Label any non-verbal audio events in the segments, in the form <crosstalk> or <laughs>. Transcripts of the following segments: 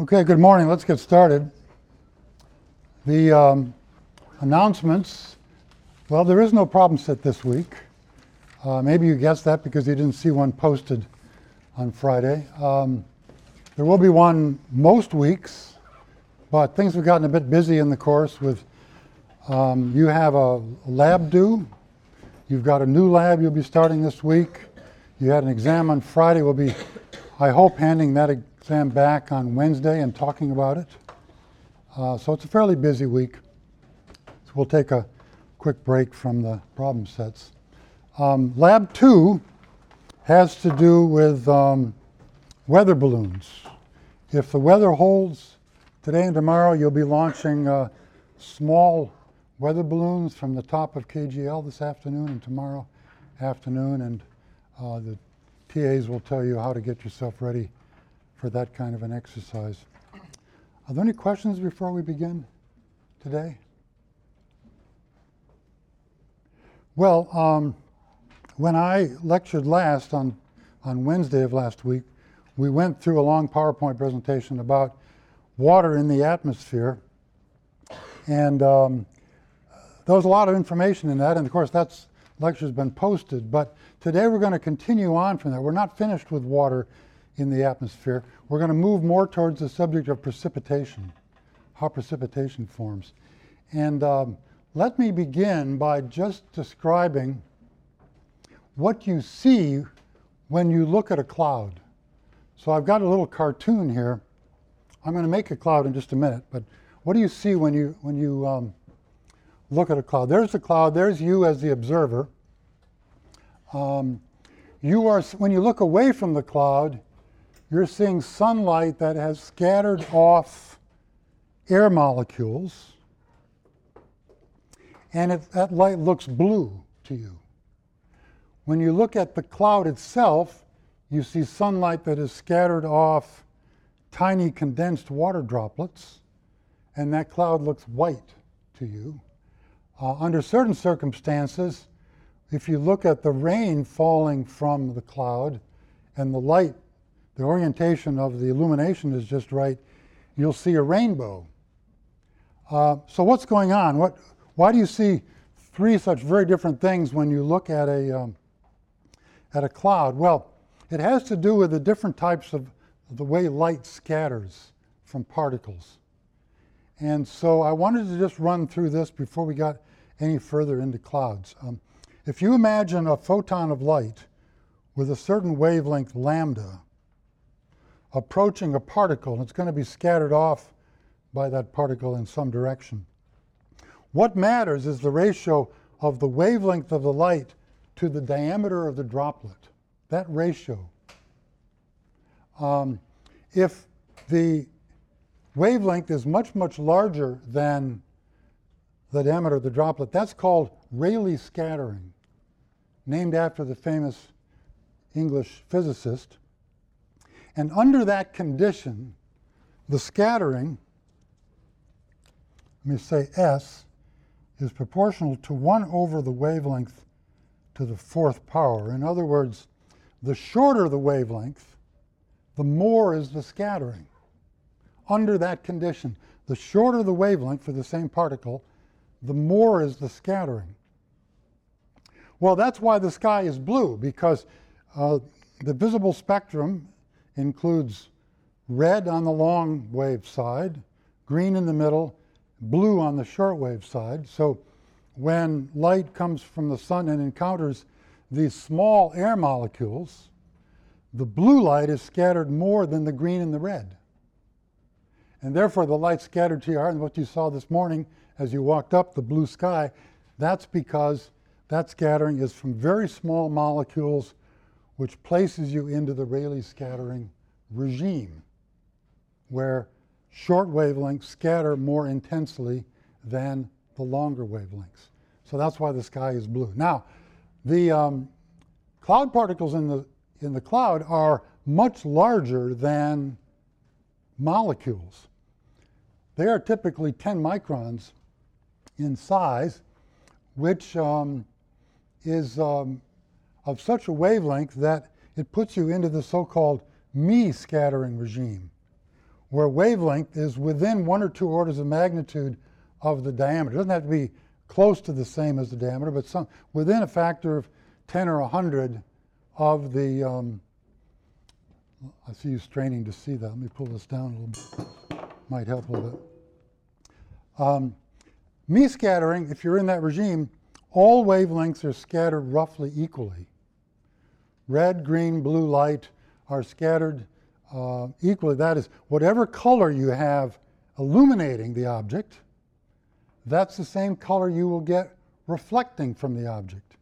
Okay, good morning. Let's get started. The um, announcements. Well, there is no problem set this week. Uh, maybe you guessed that because you didn't see one posted on Friday. Um, there will be one most weeks, but things have gotten a bit busy in the course with um, you have a lab due. You've got a new lab you'll be starting this week. You had an exam on Friday. We'll be, I hope, handing that exam back on Wednesday and talking about it. Uh, so it's a fairly busy week. So we'll take a quick break from the problem sets. Um, lab two has to do with um, weather balloons. If the weather holds today and tomorrow, you'll be launching uh, small weather balloons from the top of KGL this afternoon and tomorrow afternoon, and uh, the TAs will tell you how to get yourself ready for that kind of an exercise. Are there any questions before we begin today? Well, um, when I lectured last on, on Wednesday of last week, we went through a long PowerPoint presentation about water in the atmosphere. And um, there was a lot of information in that, and of course, that lecture's been posted. But today we're going to continue on from that. We're not finished with water in the atmosphere. We're going to move more towards the subject of precipitation, how precipitation forms. And um, let me begin by just describing what you see when you look at a cloud. So I've got a little cartoon here. I'm going to make a cloud in just a minute, but what do you see when you, when you um, look at a cloud? There's the cloud, there's you as the observer. Um, you are, when you look away from the cloud, you're seeing sunlight that has scattered off air molecules, and it, that light looks blue to you. When you look at the cloud itself, you see sunlight that is scattered off tiny condensed water droplets, and that cloud looks white to you. Uh, under certain circumstances, if you look at the rain falling from the cloud and the light, the orientation of the illumination is just right, you'll see a rainbow. Uh, so what's going on? What, why do you see three such very different things when you look at a, um, at a cloud? Well, it has to do with the different types of the way light scatters from particles. And so I wanted to just run through this before we got any further into clouds. Um, if you imagine a photon of light with a certain wavelength lambda approaching a particle, and it's going to be scattered off by that particle in some direction. What matters is the ratio of the wavelength of the light to the diameter of the droplet, that ratio. Um, if the wavelength is much, much larger than the diameter of the droplet, that's called Rayleigh scattering, named after the famous English physicist. And under that condition, the scattering, let me say S, is proportional to 1 over the wavelength to the fourth power. In other words, the shorter the wavelength, the more is the scattering. Under that condition, the shorter the wavelength for the same particle, the more is the scattering. Well, that's why the sky is blue, because uh, the visible spectrum includes red on the long wave side, green in the middle, blue on the short wave side. So when light comes from the sun and encounters these small air molecules, the blue light is scattered more than the green and the red. And therefore, the light scattered to your heart, and what you saw this morning as you walked up the blue sky, that's because that scattering is from very small molecules, which places you into the Rayleigh scattering regime, where short wavelengths scatter more intensely than the longer wavelengths. So that's why the sky is blue. Now, the um, cloud particles in the, in the cloud are much larger than molecules. They are typically 10 microns in size, which um, is um, of such a wavelength that it puts you into the so called Mie scattering regime, where wavelength is within one or two orders of magnitude of the diameter. It doesn't have to be close to the same as the diameter, but some, within a factor of 10 or 100 of the, um, I see you straining to see that. Let me pull this down a little bit. Might help a little bit. Um, Mie scattering, if you're in that regime, all wavelengths are scattered roughly equally. Red, green, blue light are scattered uh, equally. That is, whatever color you have illuminating the object, that's the same color you will get reflecting from the object.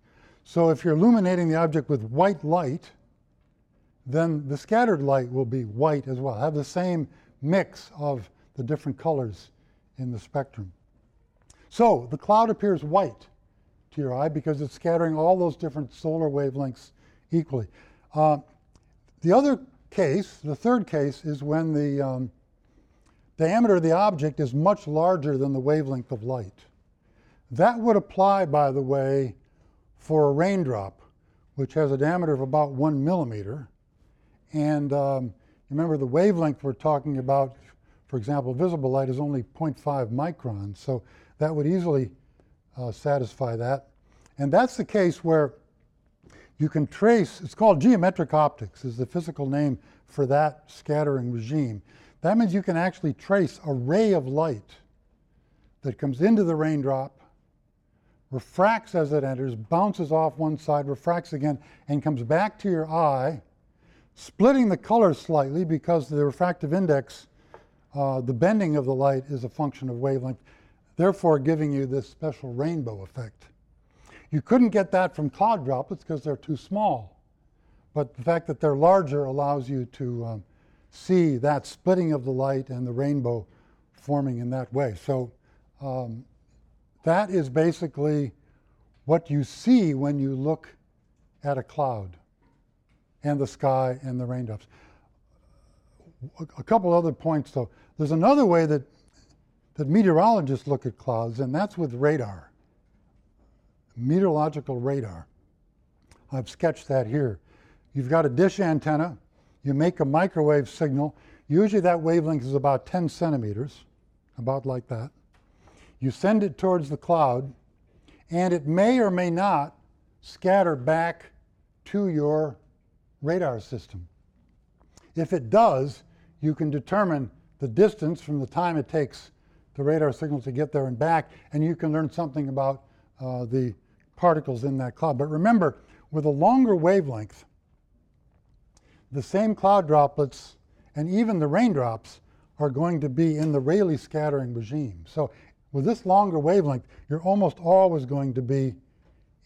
So if you're illuminating the object with white light, then the scattered light will be white as well, have the same mix of the different colors in the spectrum. So the cloud appears white to your eye because it's scattering all those different solar wavelengths equally. Uh, the other case, the third case, is when the um, diameter of the object is much larger than the wavelength of light. That would apply, by the way, for a raindrop, which has a diameter of about one millimeter. And um, remember, the wavelength we're talking about, for example, visible light is only 0.5 microns. So that would easily uh, satisfy that. And that's the case where you can trace, it's called geometric optics, is the physical name for that scattering regime. That means you can actually trace a ray of light that comes into the raindrop, refracts as it enters, bounces off one side, refracts again, and comes back to your eye, splitting the colors slightly because the refractive index, uh, the bending of the light, is a function of wavelength, therefore giving you this special rainbow effect. You couldn't get that from cloud droplets because they're too small. But the fact that they're larger allows you to um, see that splitting of the light and the rainbow forming in that way. So um, that is basically what you see when you look at a cloud and the sky and the raindrops. A couple other points though. There's another way that, that meteorologists look at clouds, and that's with radar meteorological radar. I've sketched that here. You've got a dish antenna, you make a microwave signal. Usually that wavelength is about 10 centimeters, about like that. You send it towards the cloud, and it may or may not scatter back to your radar system. If it does, you can determine the distance from the time it takes the radar signal to get there and back, and you can learn something about uh, the particles in that cloud. But remember, with a longer wavelength, the same cloud droplets and even the raindrops are going to be in the Rayleigh scattering regime. So with this longer wavelength, you're almost always going to be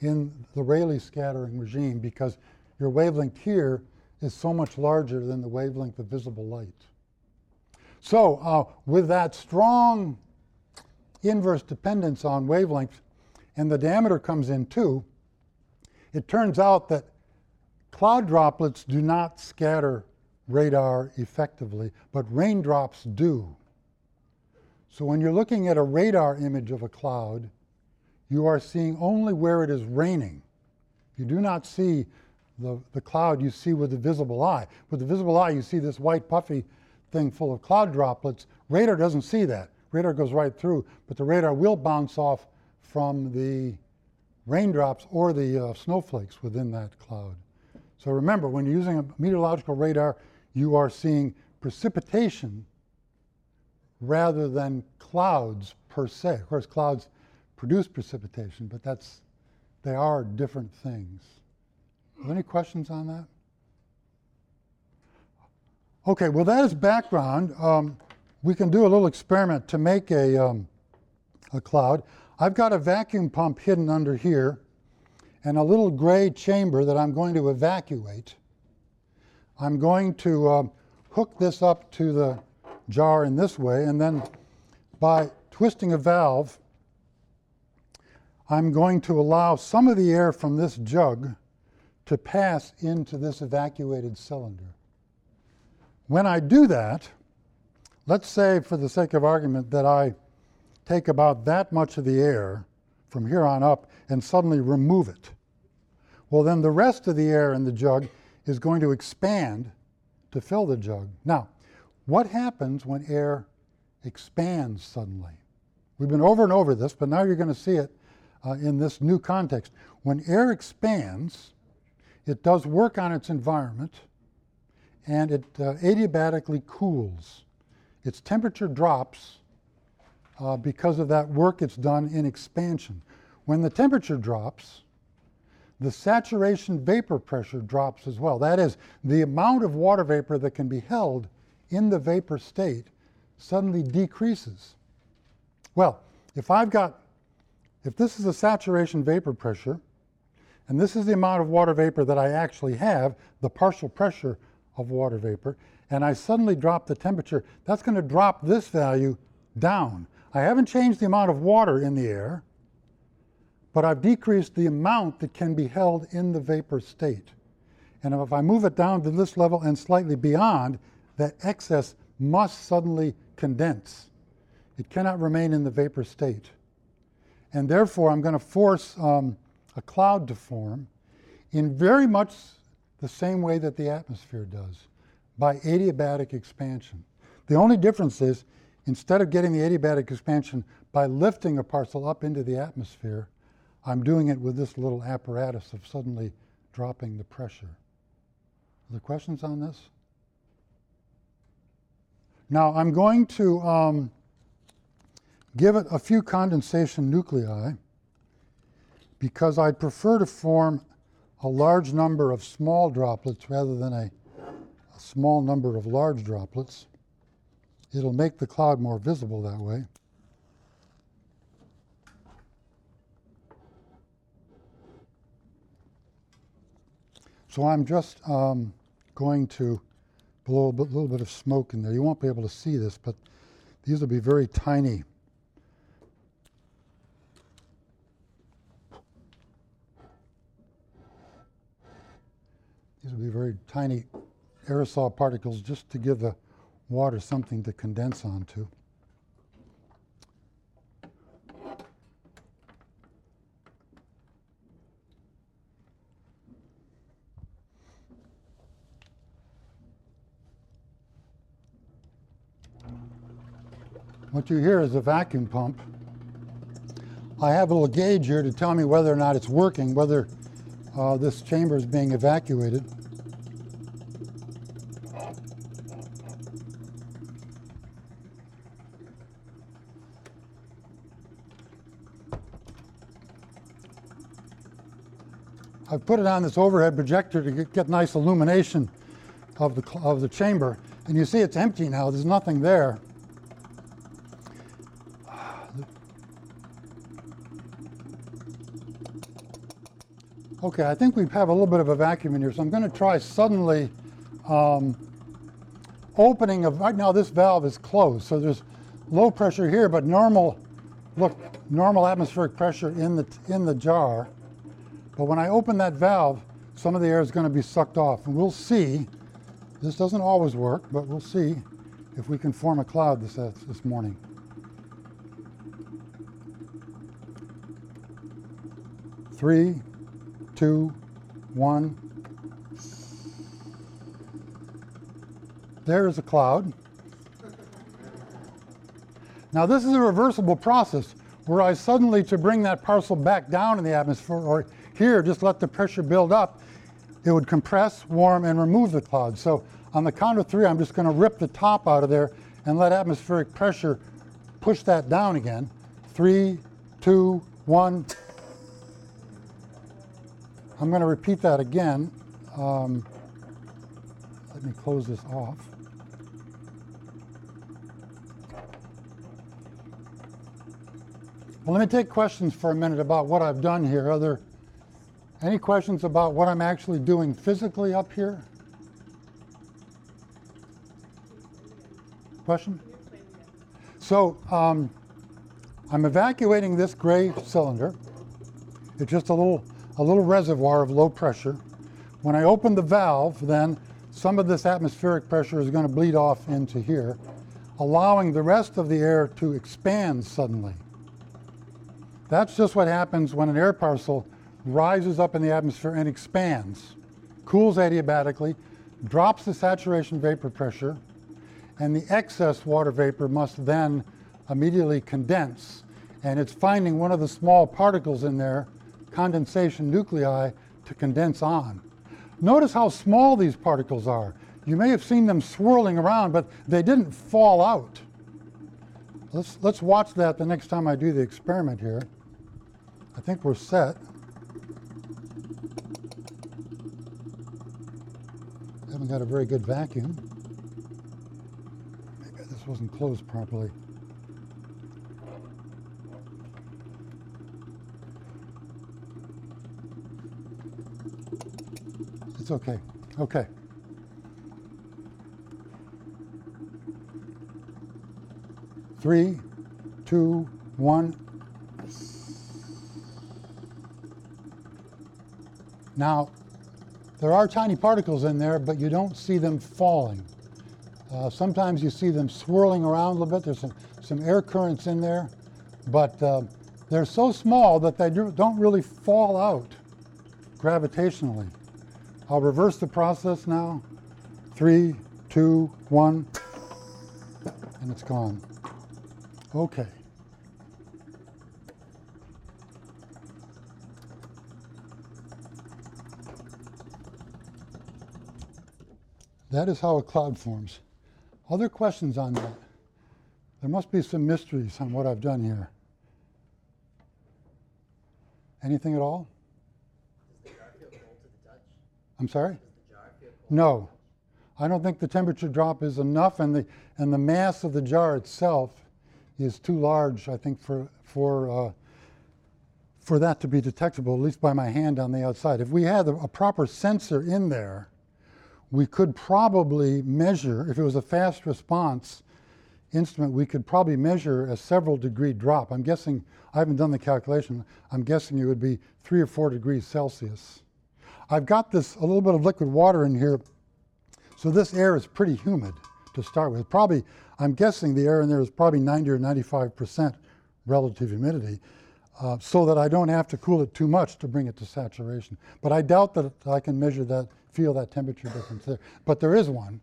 in the Rayleigh scattering regime because your wavelength here is so much larger than the wavelength of visible light. So uh, with that strong inverse dependence on wavelength, and the diameter comes in too, it turns out that cloud droplets do not scatter radar effectively, but raindrops do. So when you're looking at a radar image of a cloud, you are seeing only where it is raining. You do not see the, the cloud you see with the visible eye. With the visible eye, you see this white puffy thing full of cloud droplets. Radar doesn't see that. Radar goes right through, but the radar will bounce off from the raindrops or the uh, snowflakes within that cloud. So remember, when you're using a meteorological radar, you are seeing precipitation rather than clouds per se. Of course, clouds produce precipitation, but that's they are different things. Are there any questions on that? Okay, well, that is background. Um, we can do a little experiment to make a, um, a cloud. I've got a vacuum pump hidden under here and a little gray chamber that I'm going to evacuate. I'm going to uh, hook this up to the jar in this way, and then by twisting a valve, I'm going to allow some of the air from this jug to pass into this evacuated cylinder. When I do that, let's say for the sake of argument that I take about that much of the air from here on up and suddenly remove it. Well, then the rest of the air in the jug is going to expand to fill the jug. Now, what happens when air expands suddenly? We've been over and over this, but now you're going to see it uh, in this new context. When air expands, it does work on its environment and it uh, adiabatically cools. Its temperature drops uh, because of that work it's done in expansion. When the temperature drops, the saturation vapor pressure drops as well. That is, the amount of water vapor that can be held in the vapor state suddenly decreases. Well, if I've got, if this is the saturation vapor pressure, and this is the amount of water vapor that I actually have, the partial pressure of water vapor, and I suddenly drop the temperature, that's going to drop this value down. I haven't changed the amount of water in the air, but I've decreased the amount that can be held in the vapor state. And if I move it down to this level and slightly beyond, that excess must suddenly condense. It cannot remain in the vapor state. And therefore, I'm going to force um, a cloud to form in very much the same way that the atmosphere does, by adiabatic expansion. The only difference is instead of getting the adiabatic expansion by lifting a parcel up into the atmosphere, I'm doing it with this little apparatus of suddenly dropping the pressure. Are there questions on this? Now I'm going to um, give it a few condensation nuclei because I'd prefer to form a large number of small droplets rather than a, a small number of large droplets. It'll make the cloud more visible that way. So I'm just um, going to blow a bit, little bit of smoke in there. You won't be able to see this, but these will be very tiny. These will be very tiny aerosol particles just to give the water something to condense onto. What you hear is a vacuum pump. I have a little gauge here to tell me whether or not it's working, whether uh, this chamber is being evacuated. Put it on this overhead projector to get, nice illumination of the, of the chamber. And you see it's empty now, there's nothing there. <sighs> Okay, I think we have a little bit of a vacuum in here, so I'm going to try suddenly um, opening of, right now this valve is closed, so there's low pressure here, but normal, look, normal atmospheric pressure in the, in the jar. But when I open that valve, some of the air is going to be sucked off, and we'll see, this doesn't always work, but we'll see if we can form a cloud this, uh, this morning. Three, two, one. There is a cloud. Now this is a reversible process where I suddenly, to bring that parcel back down in the atmosphere, or here, just let the pressure build up, it would compress, warm, and remove the cloud. So on the count of three, I'm just going to rip the top out of there and let atmospheric pressure push that down again. Three, two, one. I'm going to repeat that again. Um, let me close this off. Well, let me take questions for a minute about what I've done here. Are there any questions about what I'm actually doing physically up here? Question? So um, I'm evacuating this gray cylinder. It's just a little a little reservoir of low pressure. When I open the valve, then some of this atmospheric pressure is going to bleed off into here, allowing the rest of the air to expand suddenly. That's just what happens when an air parcel rises up in the atmosphere and expands, cools adiabatically, drops the saturation vapor pressure, and the excess water vapor must then immediately condense. And it's finding one of the small particles in there, condensation nuclei, to condense on. Notice how small these particles are. You may have seen them swirling around, but they didn't fall out. Let's, let's watch that the next time I do the experiment here. I think we're set. Haven't got a very good vacuum. Maybe this wasn't closed properly. It's okay. Okay. Three, two, one. Now, there are tiny particles in there, but you don't see them falling. Uh, sometimes you see them swirling around a little bit. There's some, some air currents in there, but uh, they're so small that they do, don't really fall out gravitationally. I'll reverse the process now. Three, two, one, and it's gone. Okay. That is how a cloud forms. Other questions on that? There must be some mysteries on what I've done here. Anything at all? I'm sorry? No. I don't think the temperature drop is enough, and the, and the mass of the jar itself is too large, I think, for, for, uh, for that to be detectable, at least by my hand on the outside. If we had a, a proper sensor in there, we could probably measure, if it was a fast response instrument, we could probably measure a several degree drop. I'm guessing, I haven't done the calculation, I'm guessing it would be three or four degrees Celsius. I've got this, a little bit of liquid water in here, so this air is pretty humid to start with. Probably, I'm guessing the air in there is probably 90 or 95% relative humidity, uh, so that I don't have to cool it too much to bring it to saturation. But I doubt that I can measure that, feel that temperature difference there. But there is one,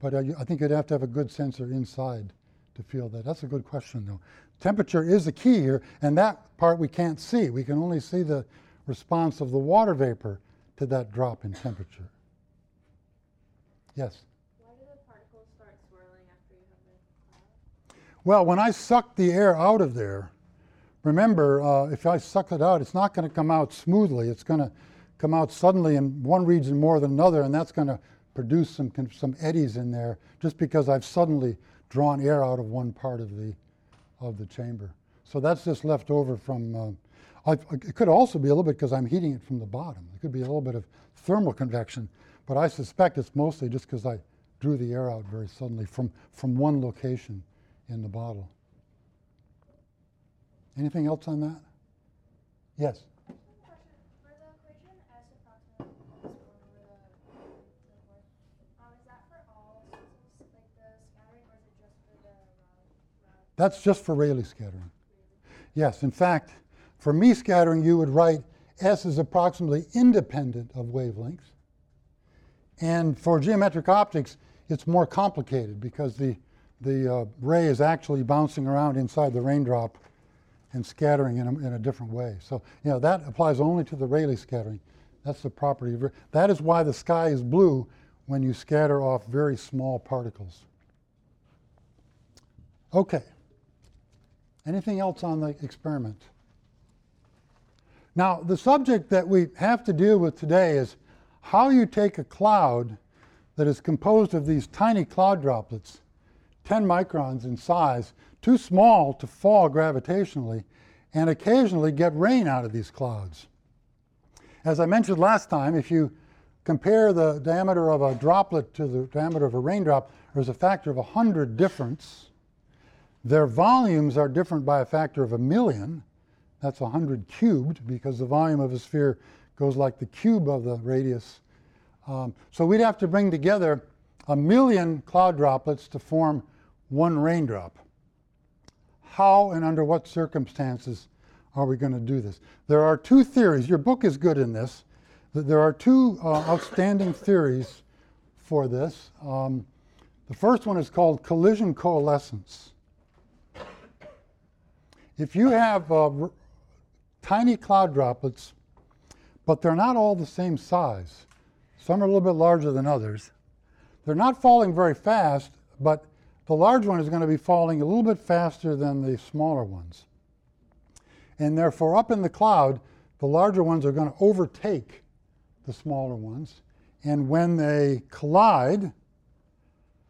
but I, I think you'd have to have a good sensor inside to feel that. That's a good question, though. Temperature is the key here, and that part we can't see. We can only see the response of the water vapor to that drop in temperature. Yes? Why do the particles start swirling after you have been Well, when I suck the air out of there, remember, uh, if I suck it out, it's not going to come out smoothly. It's going to come out suddenly in one region more than another, and that's going to produce some, some eddies in there just because I've suddenly drawn air out of one part of the, of the chamber. So that's just left over from, uh, I, it could also be a little bit because I'm heating it from the bottom. It could be a little bit of thermal convection, but I suspect it's mostly just because I drew the air out very suddenly from, from one location in the bottle. Anything else on that? Yes. That's just for Rayleigh scattering. Yes, in fact, for Mie scattering, you would write S is approximately independent of wavelengths. And for geometric optics, it's more complicated because the the uh, ray is actually bouncing around inside the raindrop and scattering in a, in a different way. So, you know, that applies only to the Rayleigh scattering. That's the property. Of, that is why the sky is blue when you scatter off very small particles. Okay. Anything else on the experiment? Now, the subject that we have to deal with today is how you take a cloud that is composed of these tiny cloud droplets 10 microns in size, too small to fall gravitationally, and occasionally get rain out of these clouds. As I mentioned last time, if you compare the diameter of a droplet to the diameter of a raindrop, there's a factor of 100 difference. Their volumes are different by a factor of a million. That's 100 cubed because the volume of a sphere goes like the cube of the radius. Um, so we'd have to bring together a million cloud droplets to form one raindrop. How and under what circumstances are we going to do this? There are two theories. Your book is good in this. There are two uh, outstanding theories for this. Um, The first one is called collision coalescence. If you have uh, tiny cloud droplets, but they're not all the same size, some are a little bit larger than others, they're not falling very fast, but the large one is going to be falling a little bit faster than the smaller ones. And therefore, up in the cloud, the larger ones are going to overtake the smaller ones. And when they collide,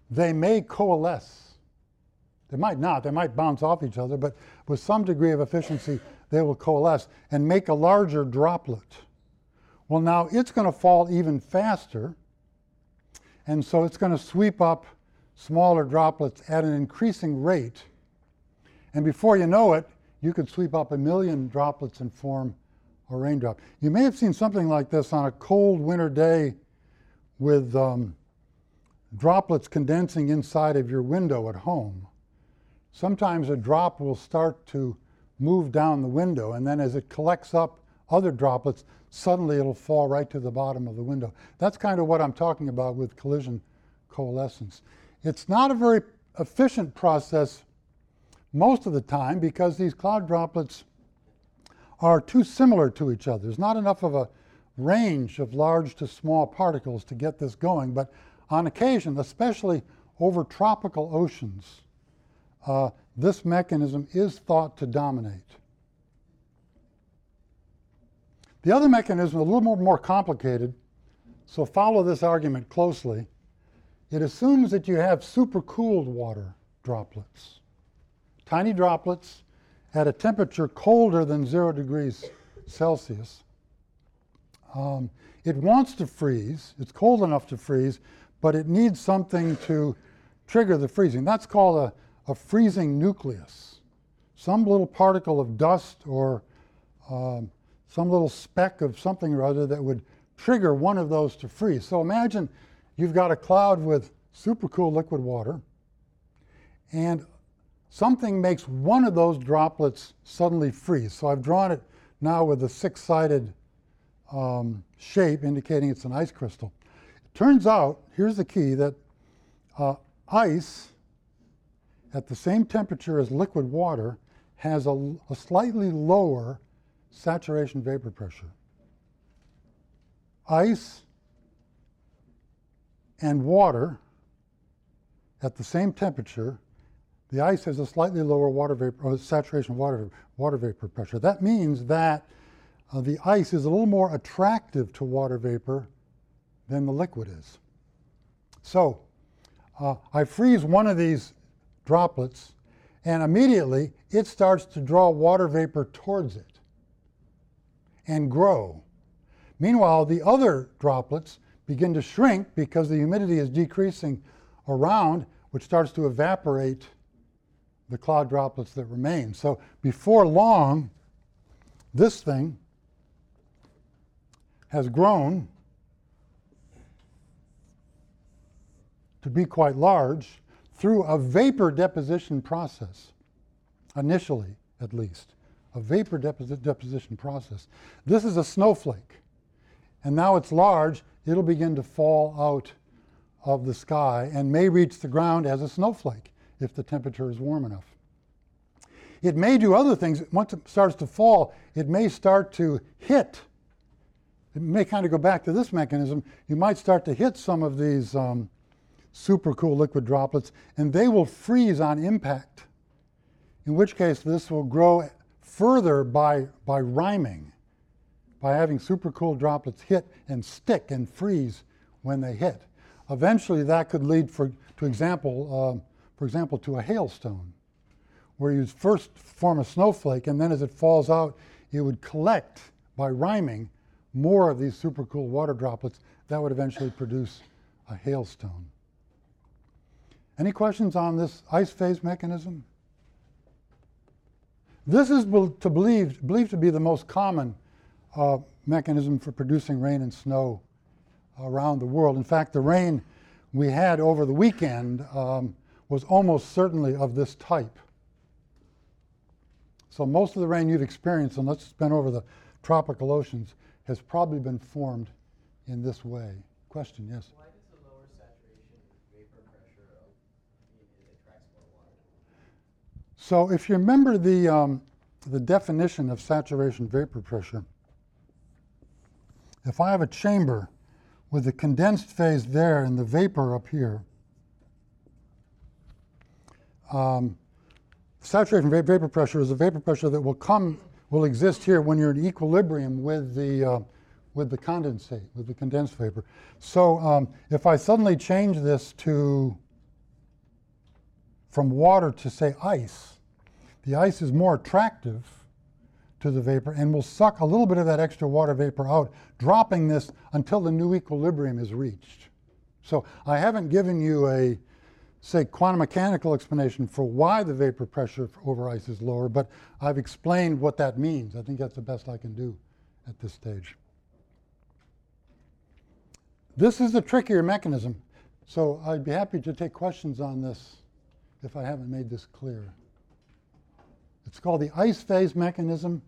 they may coalesce. They might not, they might bounce off each other, but with some degree of efficiency, they will coalesce and make a larger droplet. Well, now it's going to fall even faster, and so it's going to sweep up smaller droplets at an increasing rate. And before you know it, you could sweep up a million droplets and form a raindrop. You may have seen something like this on a cold winter day with um, droplets condensing inside of your window at home. Sometimes a drop will start to move down the window, and then as it collects up other droplets, suddenly it'll fall right to the bottom of the window. That's kind of what I'm talking about with collision coalescence. It's not a very efficient process most of the time because these cloud droplets are too similar to each other. There's not enough of a range of large to small particles to get this going, but on occasion, especially over tropical oceans, uh, this mechanism is thought to dominate. The other mechanism is a little more, more complicated, so follow this argument closely. It assumes that you have supercooled water droplets, tiny droplets at a temperature colder than zero degrees Celsius. Um, it wants to freeze, it's cold enough to freeze, but it needs something to trigger the freezing. That's called a, a freezing nucleus. Some little particle of dust or um, some little speck of something or other that would trigger one of those to freeze. So imagine you've got a cloud with supercool liquid water, and something makes one of those droplets suddenly freeze. So I've drawn it now with a six sided um, shape indicating it's an ice crystal. It turns out, here's the key, that uh, ice at the same temperature as liquid water has a, a slightly lower saturation vapor pressure. Ice and water at the same temperature, the ice has a slightly lower water vapor, or saturation water, water vapor pressure. That means that uh, the ice is a little more attractive to water vapor than the liquid is. So uh, I freeze one of these droplets, and immediately it starts to draw water vapor towards it and grow. Meanwhile, the other droplets begin to shrink because the humidity is decreasing around, which starts to evaporate the cloud droplets that remain. So before long, this thing has grown to be quite large through a vapor deposition process, initially at least, a vapor deposi- deposition process. This is a snowflake, and now it's large, it'll begin to fall out of the sky and may reach the ground as a snowflake if the temperature is warm enough. It may do other things. Once it starts to fall, it may start to hit. It may kind of go back to this mechanism. You might start to hit some of these um, supercool liquid droplets, and they will freeze on impact, in which case this will grow further by, by riming, by having super cool droplets hit and stick and freeze when they hit. Eventually, that could lead, for, to example, uh, for example, to a hailstone, where you first form a snowflake, and then as it falls out, it would collect by riming more of these super cool water droplets. That would eventually produce a hailstone. Any questions on this ice phase mechanism? This is to believed, believed to be the most common uh, mechanism for producing rain and snow around the world. In fact, the rain we had over the weekend um, was almost certainly of this type. So most of the rain you've experienced, unless it's been over the tropical oceans, has probably been formed in this way. Question, yes? Why does the lower saturation vapor pressure of So if you remember the, um, the definition of saturation vapor pressure, if I have a chamber with the condensed phase there and the vapor up here, um, saturation vapor pressure is a vapor pressure that will come will exist here when you're in equilibrium with the uh, with the condensate with the condensed vapor. So um, if I suddenly change this to from water to say ice, the ice is more attractive to the vapor and will suck a little bit of that extra water vapor out, dropping this until the new equilibrium is reached. So I haven't given you a, say, quantum mechanical explanation for why the vapor pressure over ice is lower, but I've explained what that means. I think that's the best I can do at this stage. This is a trickier mechanism, so I'd be happy to take questions on this if I haven't made this clear. It's called the ice phase mechanism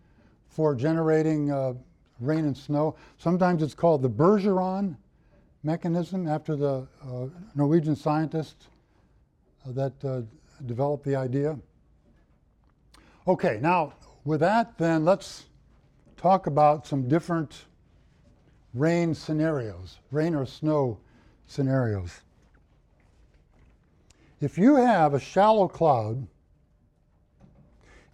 for generating uh, rain and snow. Sometimes it's called the Bergeron mechanism after the uh, Norwegian scientist uh, that uh, developed the idea. Okay, now with that, then let's talk about some different rain scenarios, rain or snow scenarios. If you have a shallow cloud,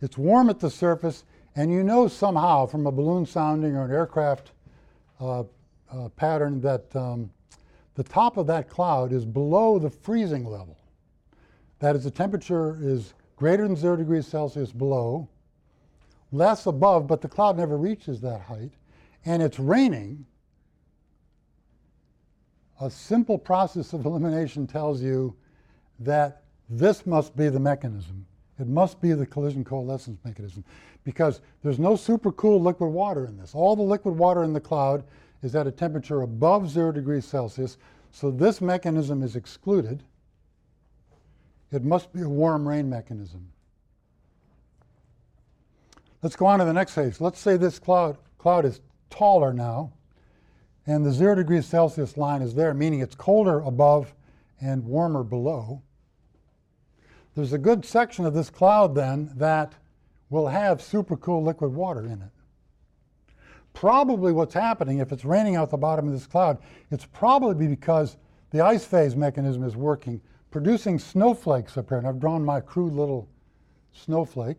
it's warm at the surface, and you know somehow from a balloon sounding or an aircraft uh, uh, pattern that um, the top of that cloud is below the freezing level. That is, the temperature is greater than zero degrees Celsius below, less above, but the cloud never reaches that height, and it's raining. A simple process of <laughs> elimination tells you that this must be the mechanism. It must be the collision coalescence mechanism because there's no supercooled liquid water in this. All the liquid water in the cloud is at a temperature above zero degrees Celsius, so this mechanism is excluded. It must be a warm rain mechanism. Let's go on to the next case. Let's say this cloud, cloud is taller now, and the zero degrees Celsius line is there, meaning it's colder above and warmer below. There's a good section of this cloud then that will have supercooled liquid water in it. Probably what's happening, if it's raining out the bottom of this cloud, it's probably because the ice phase mechanism is working, producing snowflakes up here. And I've drawn my crude little snowflake.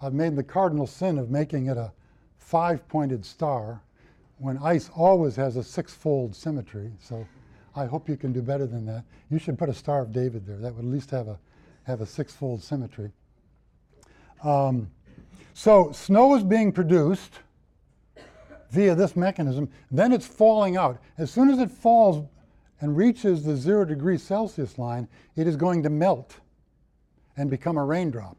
I've made the cardinal sin of making it a five pointed star when ice always has a six fold symmetry. So I hope you can do better than that. You should put a Star of David there. That would at least have a have a six-fold symmetry. Um, so snow is being produced via this mechanism, then it's falling out. As soon as it falls and reaches the zero degree Celsius line, it is going to melt and become a raindrop.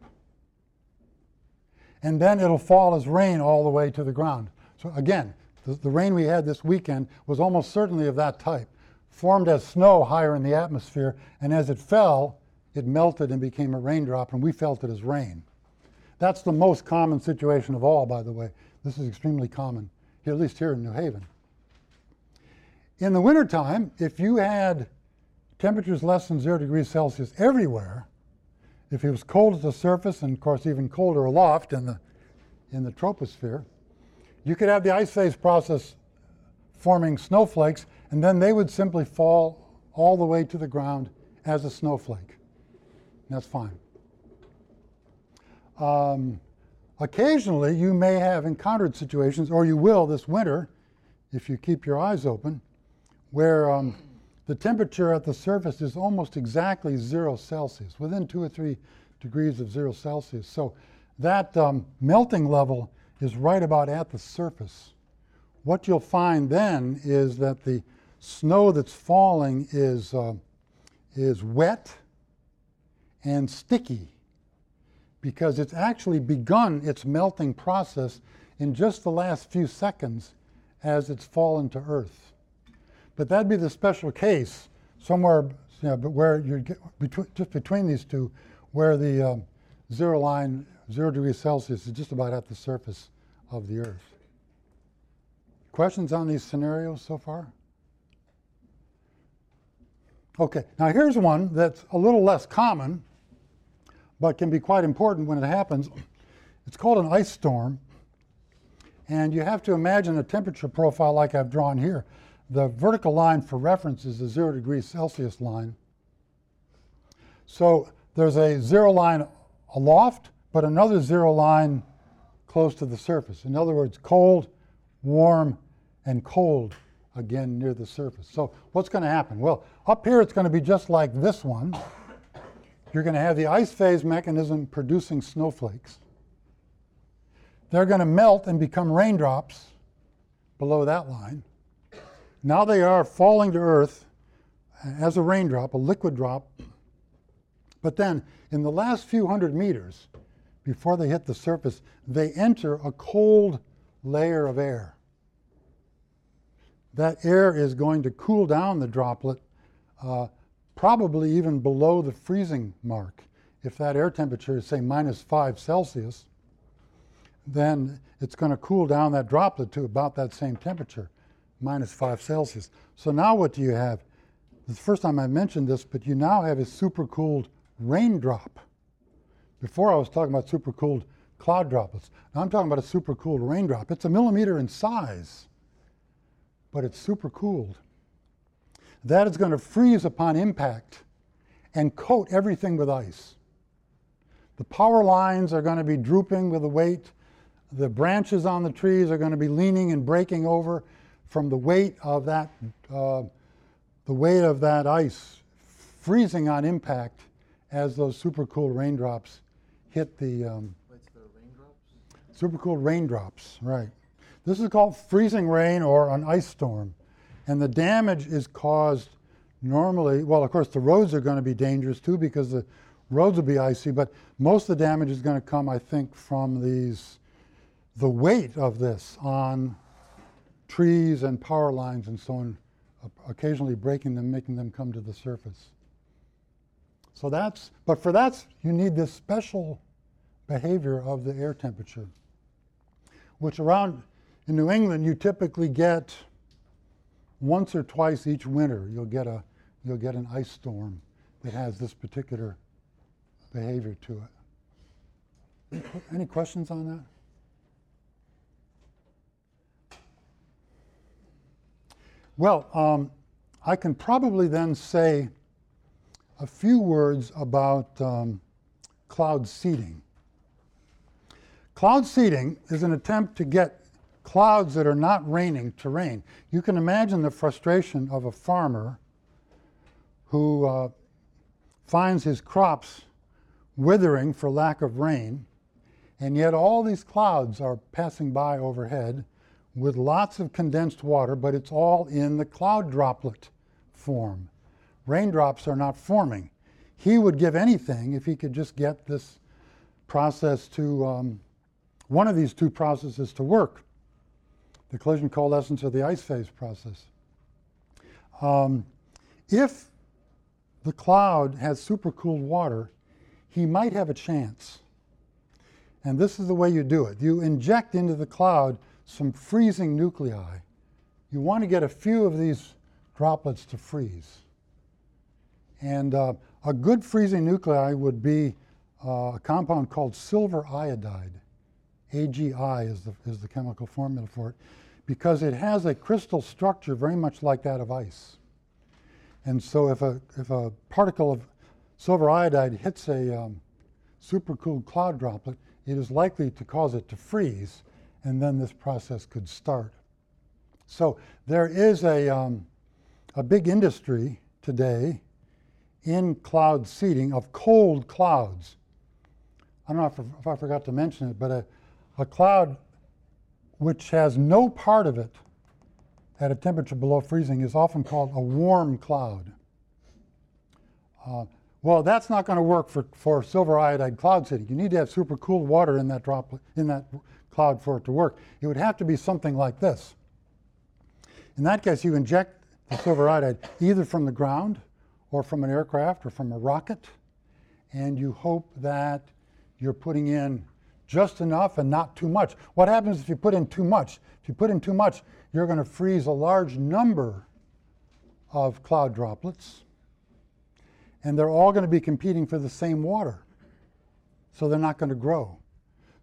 And then it'll fall as rain all the way to the ground. So again, the, the rain we had this weekend was almost certainly of that type, formed as snow higher in the atmosphere, and as it fell, it melted and became a raindrop, and we felt it as rain. That's the most common situation of all, by the way. This is extremely common, at least here in New Haven. In the wintertime, if you had temperatures less than zero degrees Celsius everywhere, if it was cold at the surface and of course even colder aloft in the, in the troposphere, you could have the ice phase process forming snowflakes and then they would simply fall all the way to the ground as a snowflake. That's fine. Um, occasionally, you may have encountered situations, or you will this winter, if you keep your eyes open, where um, the temperature at the surface is almost exactly zero Celsius, within two or three degrees of zero Celsius. So that um, melting level is right about at the surface. What you'll find then is that the snow that's falling is, uh, is wet and sticky because it's actually begun its melting process in just the last few seconds as it's fallen to Earth. But that'd be the special case somewhere, you know, where you get between, just between these two, where the um, zero line, zero degrees Celsius, is just about at the surface of the Earth. Questions on these scenarios so far? Okay, now here's one that's a little less common, but can be quite important when it happens. It's called an ice storm. And you have to imagine a temperature profile like I've drawn here. The vertical line for reference is the zero degrees Celsius line. So there's a zero line aloft, but another zero line close to the surface. In other words, cold, warm, and cold again near the surface. So what's going to happen? Well, up here it's going to be just like this one. You're going to have the ice phase mechanism producing snowflakes. They're going to melt and become raindrops below that line. Now they are falling to Earth as a raindrop, a liquid drop. But then, in the last few hundred meters, before they hit the surface, they enter a cold layer of air. That air is going to cool down the droplet, uh, probably even below the freezing mark. If that air temperature is, say, minus 5 Celsius, then it's going to cool down that droplet to about that same temperature, minus 5 Celsius. So now what do you have? The first time I mentioned this, but you now have a supercooled raindrop. Before I was talking about supercooled cloud droplets. Now I'm talking about a supercooled raindrop. It's a millimeter in size, but it's supercooled. That is going to freeze upon impact and coat everything with ice. The power lines are going to be drooping with the weight the branches on the trees are going to be leaning and breaking over from the weight of that, uh, the weight of that ice freezing on impact as those supercooled raindrops hit the um, supercooled raindrops. Right. This is called freezing rain or an ice storm, and the damage is caused normally. Well, of course, the roads are going to be dangerous too because the roads will be icy, but most of the damage is going to come, I think, from these the weight of this on trees and power lines and so on, occasionally breaking them, making them come to the surface. So that's, but for that, you need this special behavior of the air temperature, which around in New England you typically get once or twice each winter. You'll get a you'll get an ice storm that has this particular behavior to it. Any questions on that? Well, um, I can probably then say a few words about um, cloud seeding. Cloud seeding is an attempt to get clouds that are not raining to rain. You can imagine the frustration of a farmer who uh, finds his crops withering for lack of rain, and yet all these clouds are passing by overhead with lots of condensed water, but it's all in the cloud droplet form. Raindrops are not forming. He would give anything if he could just get this process to, um, one of these two processes to work the collision coalescence or the ice phase process. Um, if the cloud has supercooled water, he might have a chance. And this is the way you do it. You inject into the cloud some freezing nuclei. You want to get a few of these droplets to freeze. And uh, a good freezing nuclei would be uh, a compound called silver iodide. AGI is the, is the chemical formula for it, because it has a crystal structure very much like that of ice. And so if a, if a particle of silver iodide hits a um, supercooled cloud droplet, it is likely to cause it to freeze and then this process could start. So there is a, um, a big industry today in cloud seeding of cold clouds. I don't know if, if I forgot to mention it, but a, a cloud which has no part of it at a temperature below freezing is often called a warm cloud. Uh, well, that's not going to work for, for silver iodide cloud seeding. You need to have super cooled water in that droplet in that cloud for it to work. It would have to be something like this. In that case, you inject the silver iodide either from the ground or from an aircraft or from a rocket, and you hope that you're putting in just enough and not too much. What happens if you put in too much? If you put in too much, you're going to freeze a large number of cloud droplets, and they're all going to be competing for the same water. so they're not going to grow.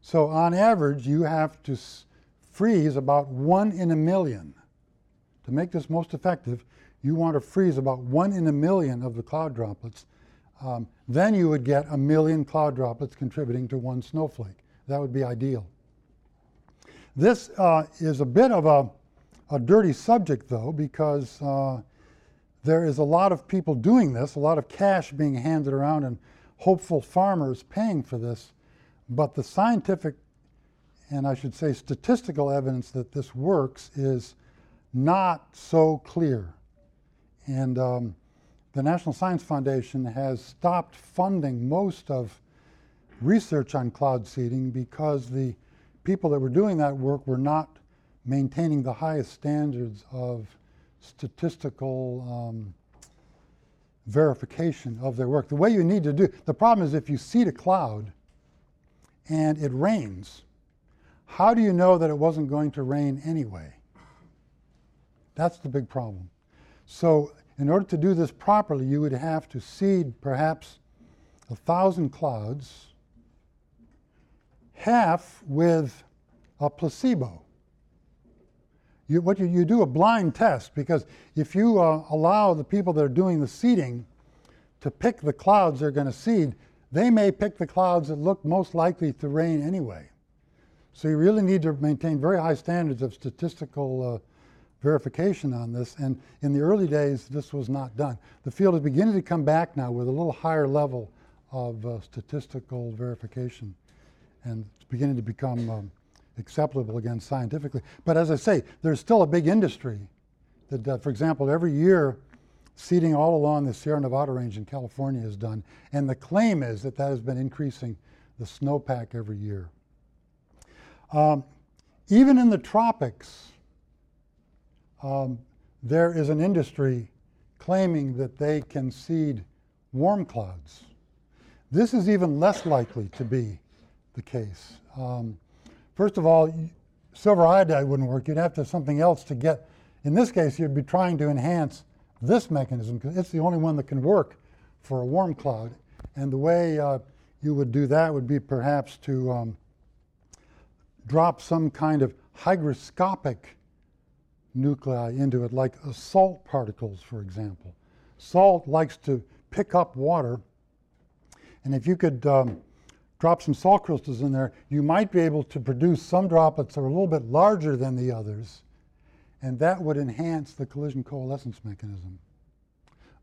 So on average, you have to freeze about one in a million. To make this most effective, you want to freeze about one in a million of the cloud droplets. Um, then you would get a million cloud droplets contributing to one snowflake. That would be ideal. This uh, is a bit of a, a dirty subject, though, because uh, there is a lot of people doing this, a lot of cash being handed around, and hopeful farmers paying for this. But the scientific, and I should say statistical evidence that this works is not so clear. And um, the National Science Foundation has stopped funding most of research on cloud seeding because the people that were doing that work were not maintaining the highest standards of statistical um, verification of their work. The way you need to do the problem is if you seed a cloud and it rains, how do you know that it wasn't going to rain anyway? That's the big problem. So, in order to do this properly, you would have to seed perhaps a thousand clouds, half with a placebo. You, what you, you do a blind test because if you uh, allow the people that are doing the seeding to pick the clouds they're going to seed, they may pick the clouds that look most likely to rain anyway. So you really need to maintain very high standards of statistical uh, verification on this. And in the early days, this was not done. The field is beginning to come back now with a little higher level of uh, statistical verification, and it's beginning to become um, acceptable again scientifically. But as I say, there's still a big industry that, uh, for example, every year, seeding all along the Sierra Nevada range in California is done, and the claim is that that has been increasing the snowpack every year. Um, even in the tropics, um, there is an industry claiming that they can seed warm clouds. This is even less likely to be the case. Um, first of all, silver iodide wouldn't work. You'd have to have something else to get. In this case, you'd be trying to enhance this mechanism because it's the only one that can work for a warm cloud. And the way uh, you would do that would be perhaps to um, drop some kind of hygroscopic nuclei into it, like salt particles, for example. Salt likes to pick up water, and if you could um, drop some salt crystals in there, you might be able to produce some droplets that are a little bit larger than the others, and that would enhance the collision coalescence mechanism.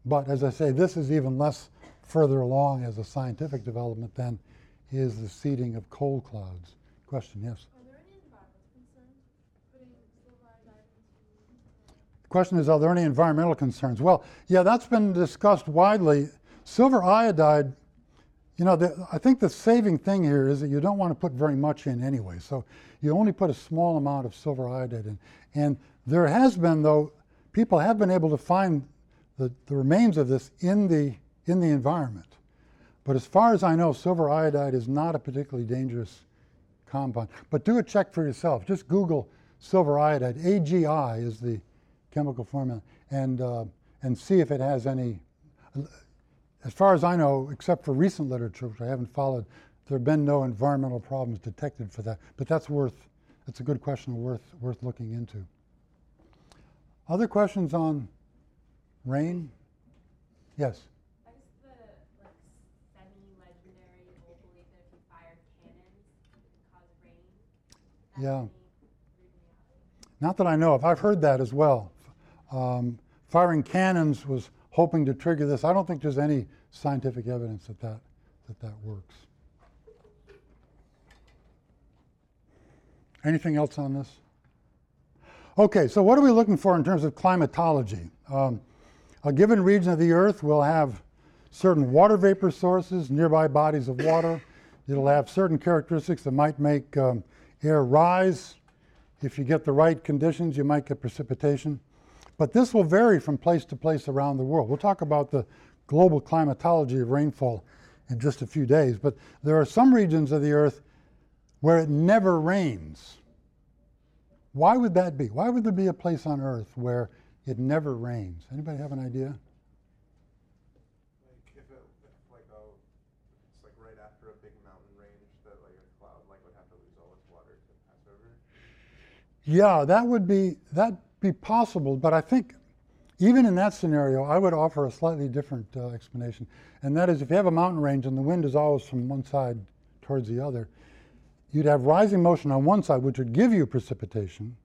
But as I say, this is even less further along as a scientific development than is the seeding of cold clouds. Question, yes? The question is, are there any environmental concerns? Well, yeah, that's been discussed widely. Silver iodide, you know, the, I think the saving thing here is that you don't want to put very much in anyway. So you only put a small amount of silver iodide in. And there has been, though, people have been able to find the, the remains of this in the, in the environment. But as far as I know, silver iodide is not a particularly dangerous compound. But do a check for yourself. Just Google silver iodide. AGI is the chemical formula and, uh, and see if it has any, as far as I know, except for recent literature, which I haven't followed, there have been no environmental problems detected for that. But that's worth, that's a good question worth, worth looking into. Other questions on rain? Yes? Yeah. Not that I know of. I've heard that as well. Um, firing cannons was hoping to trigger this. I don't think there's any scientific evidence that that, that, that works. Anything else on this? Okay, so what are we looking for in terms of climatology? Um, a given region of the Earth will have certain water vapor sources, nearby bodies of water. It'll have certain characteristics that might make um, air rise. If you get the right conditions, you might get precipitation. But this will vary from place to place around the world. We'll talk about the global climatology of rainfall in just a few days. But there are some regions of the earth where it never rains. Why would that be? Why would there be a place on earth where it never rains? Anybody have an idea? Like if it, like, oh, it's like right after a big mountain range that like a cloud like would have to lose all its water to pass over? Yeah, that would be that be possible, but I think even in that scenario, I would offer a slightly different uh, explanation, and that is if you have a mountain range and the wind is always from one side towards the other, you'd have rising motion on one side, which would give you precipitation,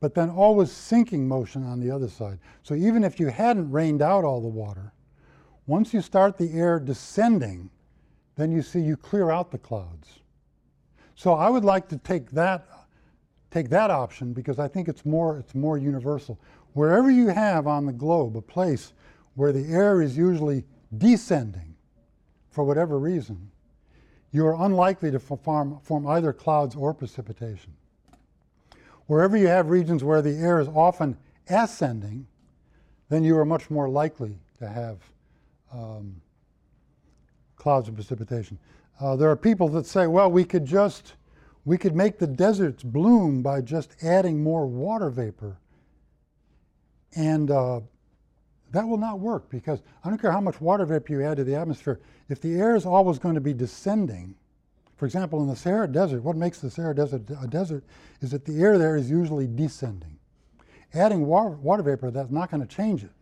but then always sinking motion on the other side. So even if you hadn't rained out all the water, once you start the air descending, then you see you clear out the clouds. So I would like to take that take that option because I think it's more it's more universal. Wherever you have on the globe a place where the air is usually descending for whatever reason, you are unlikely to form, form either clouds or precipitation. Wherever you have regions where the air is often ascending, then you are much more likely to have um, clouds and precipitation. Uh, there are people that say, well, we could just we could make the deserts bloom by just adding more water vapor. And uh, that will not work because I don't care how much water vapor you add to the atmosphere, if the air is always going to be descending, for example, in the Sahara Desert, what makes the Sahara Desert a desert is that the air there is usually descending. Adding water, water vapor, that's not going to change it.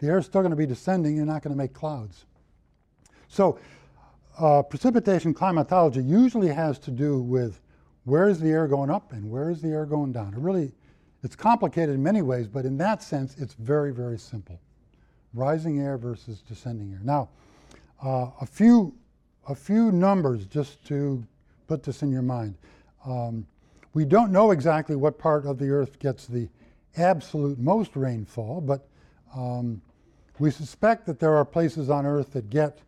The air is still going to be descending, you're not going to make clouds. So, uh, precipitation climatology usually has to do with where is the air going up and where is the air going down? It really, it's complicated in many ways, but in that sense, it's very, very simple. Rising air versus descending air. Now, uh, a few, a few numbers just to put this in your mind. Um, we don't know exactly what part of the earth gets the absolute most rainfall, but um, we suspect that there are places on earth that get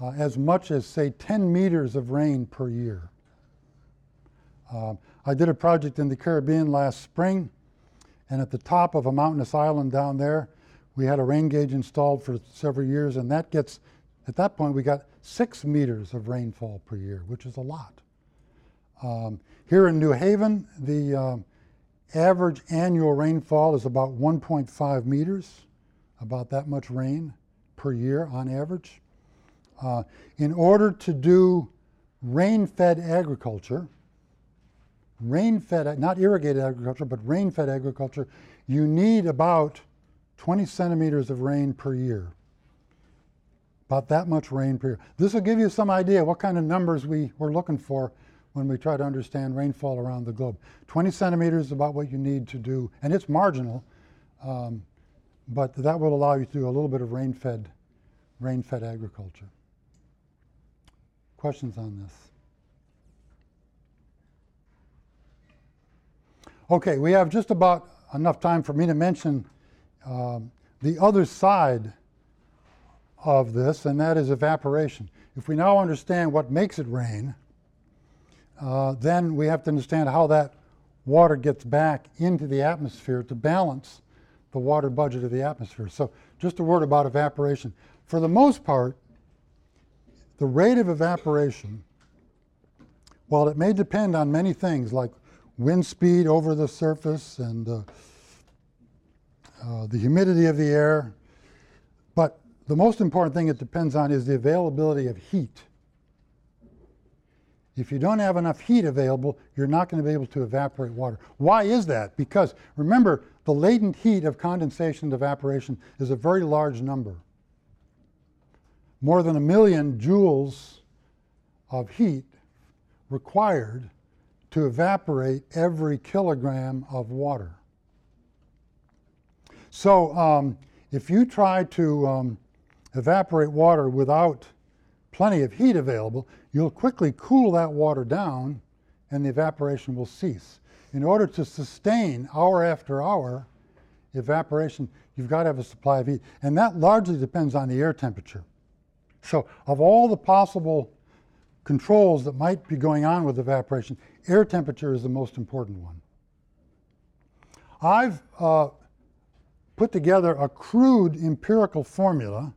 uh, as much as, say, 10 meters of rain per year. Um, I did a project in the Caribbean last spring, and at the top of a mountainous island down there, we had a rain gauge installed for several years, and that gets, at that point, we got six meters of rainfall per year, which is a lot. Um, here in New Haven, the um, average annual rainfall is about 1.5 meters, about that much rain per year on average. Uh, in order to do rain fed agriculture, rain fed, not irrigated agriculture, but rain fed agriculture, you need about 20 centimeters of rain per year. About that much rain per year. This will give you some idea what kind of numbers we were looking for when we try to understand rainfall around the globe. 20 centimeters is about what you need to do, and it's marginal, um, but that will allow you to do a little bit of rain fed, rain fed agriculture. Questions on this? Okay, we have just about enough time for me to mention um, the other side of this, and that is evaporation. If we now understand what makes it rain, uh, then we have to understand how that water gets back into the atmosphere to balance the water budget of the atmosphere. So, just a word about evaporation. For the most part, the rate of evaporation, while it may depend on many things like wind speed over the surface and uh, uh, the humidity of the air. But the most important thing it depends on is the availability of heat. If you don't have enough heat available, you're not going to be able to evaporate water. Why is that? Because remember, the latent heat of condensation and evaporation is a very large number. More than a million joules of heat required to evaporate every kilogram of water. So um, if you try to um, evaporate water without plenty of heat available, you'll quickly cool that water down and the evaporation will cease. In order to sustain hour after hour evaporation, you've got to have a supply of heat. And that largely depends on the air temperature. So, of all the possible controls that might be going on with evaporation, air temperature is the most important one. I've uh, put together a crude empirical formula.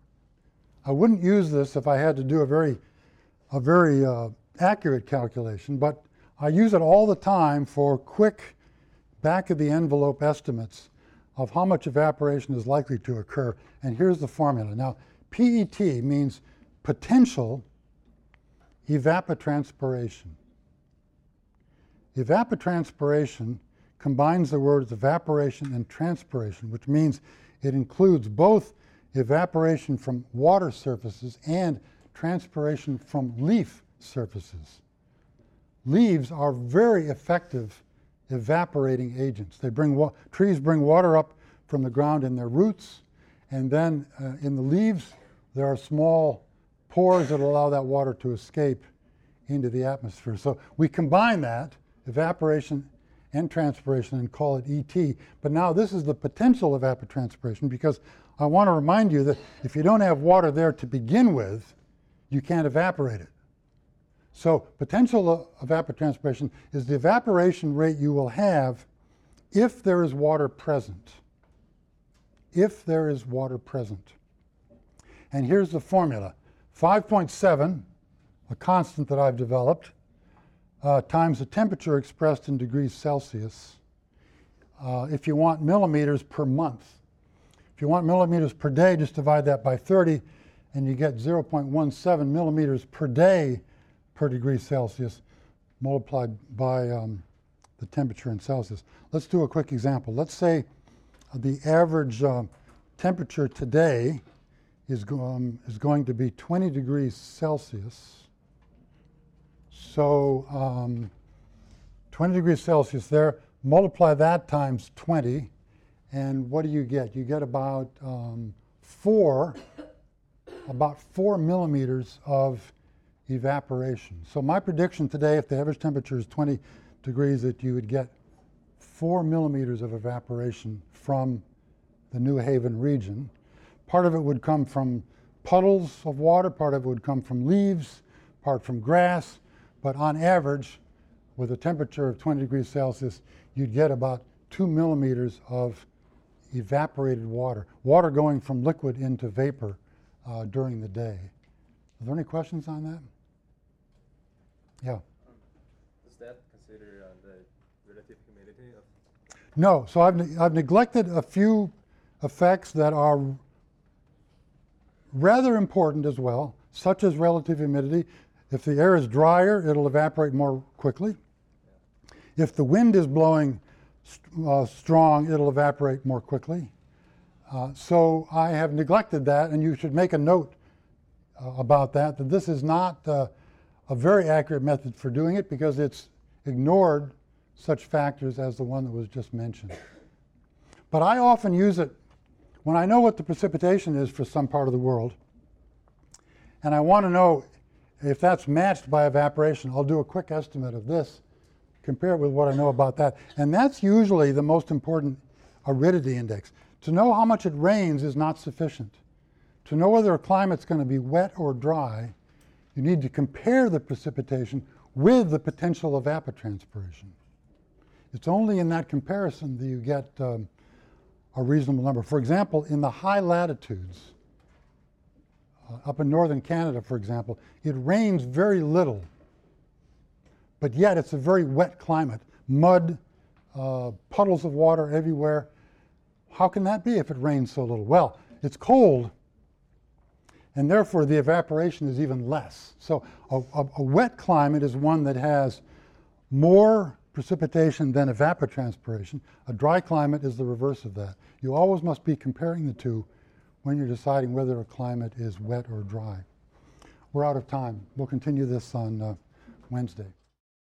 I wouldn't use this if I had to do a very, a very uh, accurate calculation, but I use it all the time for quick back of the envelope estimates of how much evaporation is likely to occur. And here's the formula. Now, PET means potential evapotranspiration. Evapotranspiration combines the words evaporation and transpiration, which means it includes both evaporation from water surfaces and transpiration from leaf surfaces. Leaves are very effective evaporating agents. They bring wa- trees bring water up from the ground in their roots, and then uh, in the leaves there are small pores that allow that water to escape into the atmosphere. So we combine that evaporation and transpiration and call it ET. But now this is the potential evapotranspiration because I want to remind you that if you don't have water there to begin with, you can't evaporate it. So potential evapotranspiration is the evaporation rate you will have if there is water present. If there is water present. And here's the formula 5.7, a constant that I've developed, uh, times the temperature expressed in degrees Celsius. Uh, if you want millimeters per month, if you want millimeters per day, just divide that by 30 and you get 0.17 millimeters per day per degree Celsius multiplied by um, the temperature in Celsius. Let's do a quick example. Let's say the average uh, temperature today is, go- um, is going to be 20 degrees Celsius. So um, 20 degrees Celsius there, multiply that times 20, and what do you get? You get about um, four, about four millimeters of evaporation. So my prediction today, if the average temperature is 20 degrees, that you would get four millimeters of evaporation from the New Haven region. Part of it would come from puddles of water, part of it would come from leaves, part from grass, but on average, with a temperature of 20 degrees Celsius, you'd get about two millimeters of evaporated water, water going from liquid into vapor uh, during the day. Are there any questions on that? Yeah. Does that consider uh, the relative humidity of No, so I've, ne- I've neglected a few effects that are rather important as well, such as relative humidity. If the air is drier, it'll evaporate more quickly. If the wind is blowing uh, strong, it'll evaporate more quickly. Uh, so I have neglected that, and you should make a note uh, about that, that this is not uh, a very accurate method for doing it because it's ignored such factors as the one that was just mentioned. But I often use it when I know what the precipitation is for some part of the world, and I want to know if that's matched by evaporation. I'll do a quick estimate of this, compare it with what I know about that. And that's usually the most important aridity index. To know how much it rains is not sufficient. To know whether a climate's going to be wet or dry, you need to compare the precipitation with the potential evapotranspiration. It's only in that comparison that you get um, a reasonable number. For example, in the high latitudes, uh, up in northern Canada, for example, it rains very little, but yet it's a very wet climate. Mud, uh, puddles of water everywhere. How can that be if it rains so little? Well, it's cold, and therefore the evaporation is even less. So a, a, a wet climate is one that has more precipitation than evapotranspiration. A dry climate is the reverse of that. You always must be comparing the two when you're deciding whether a climate is wet or dry. We're out of time. We'll continue this on uh, Wednesday.